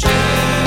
J'aime.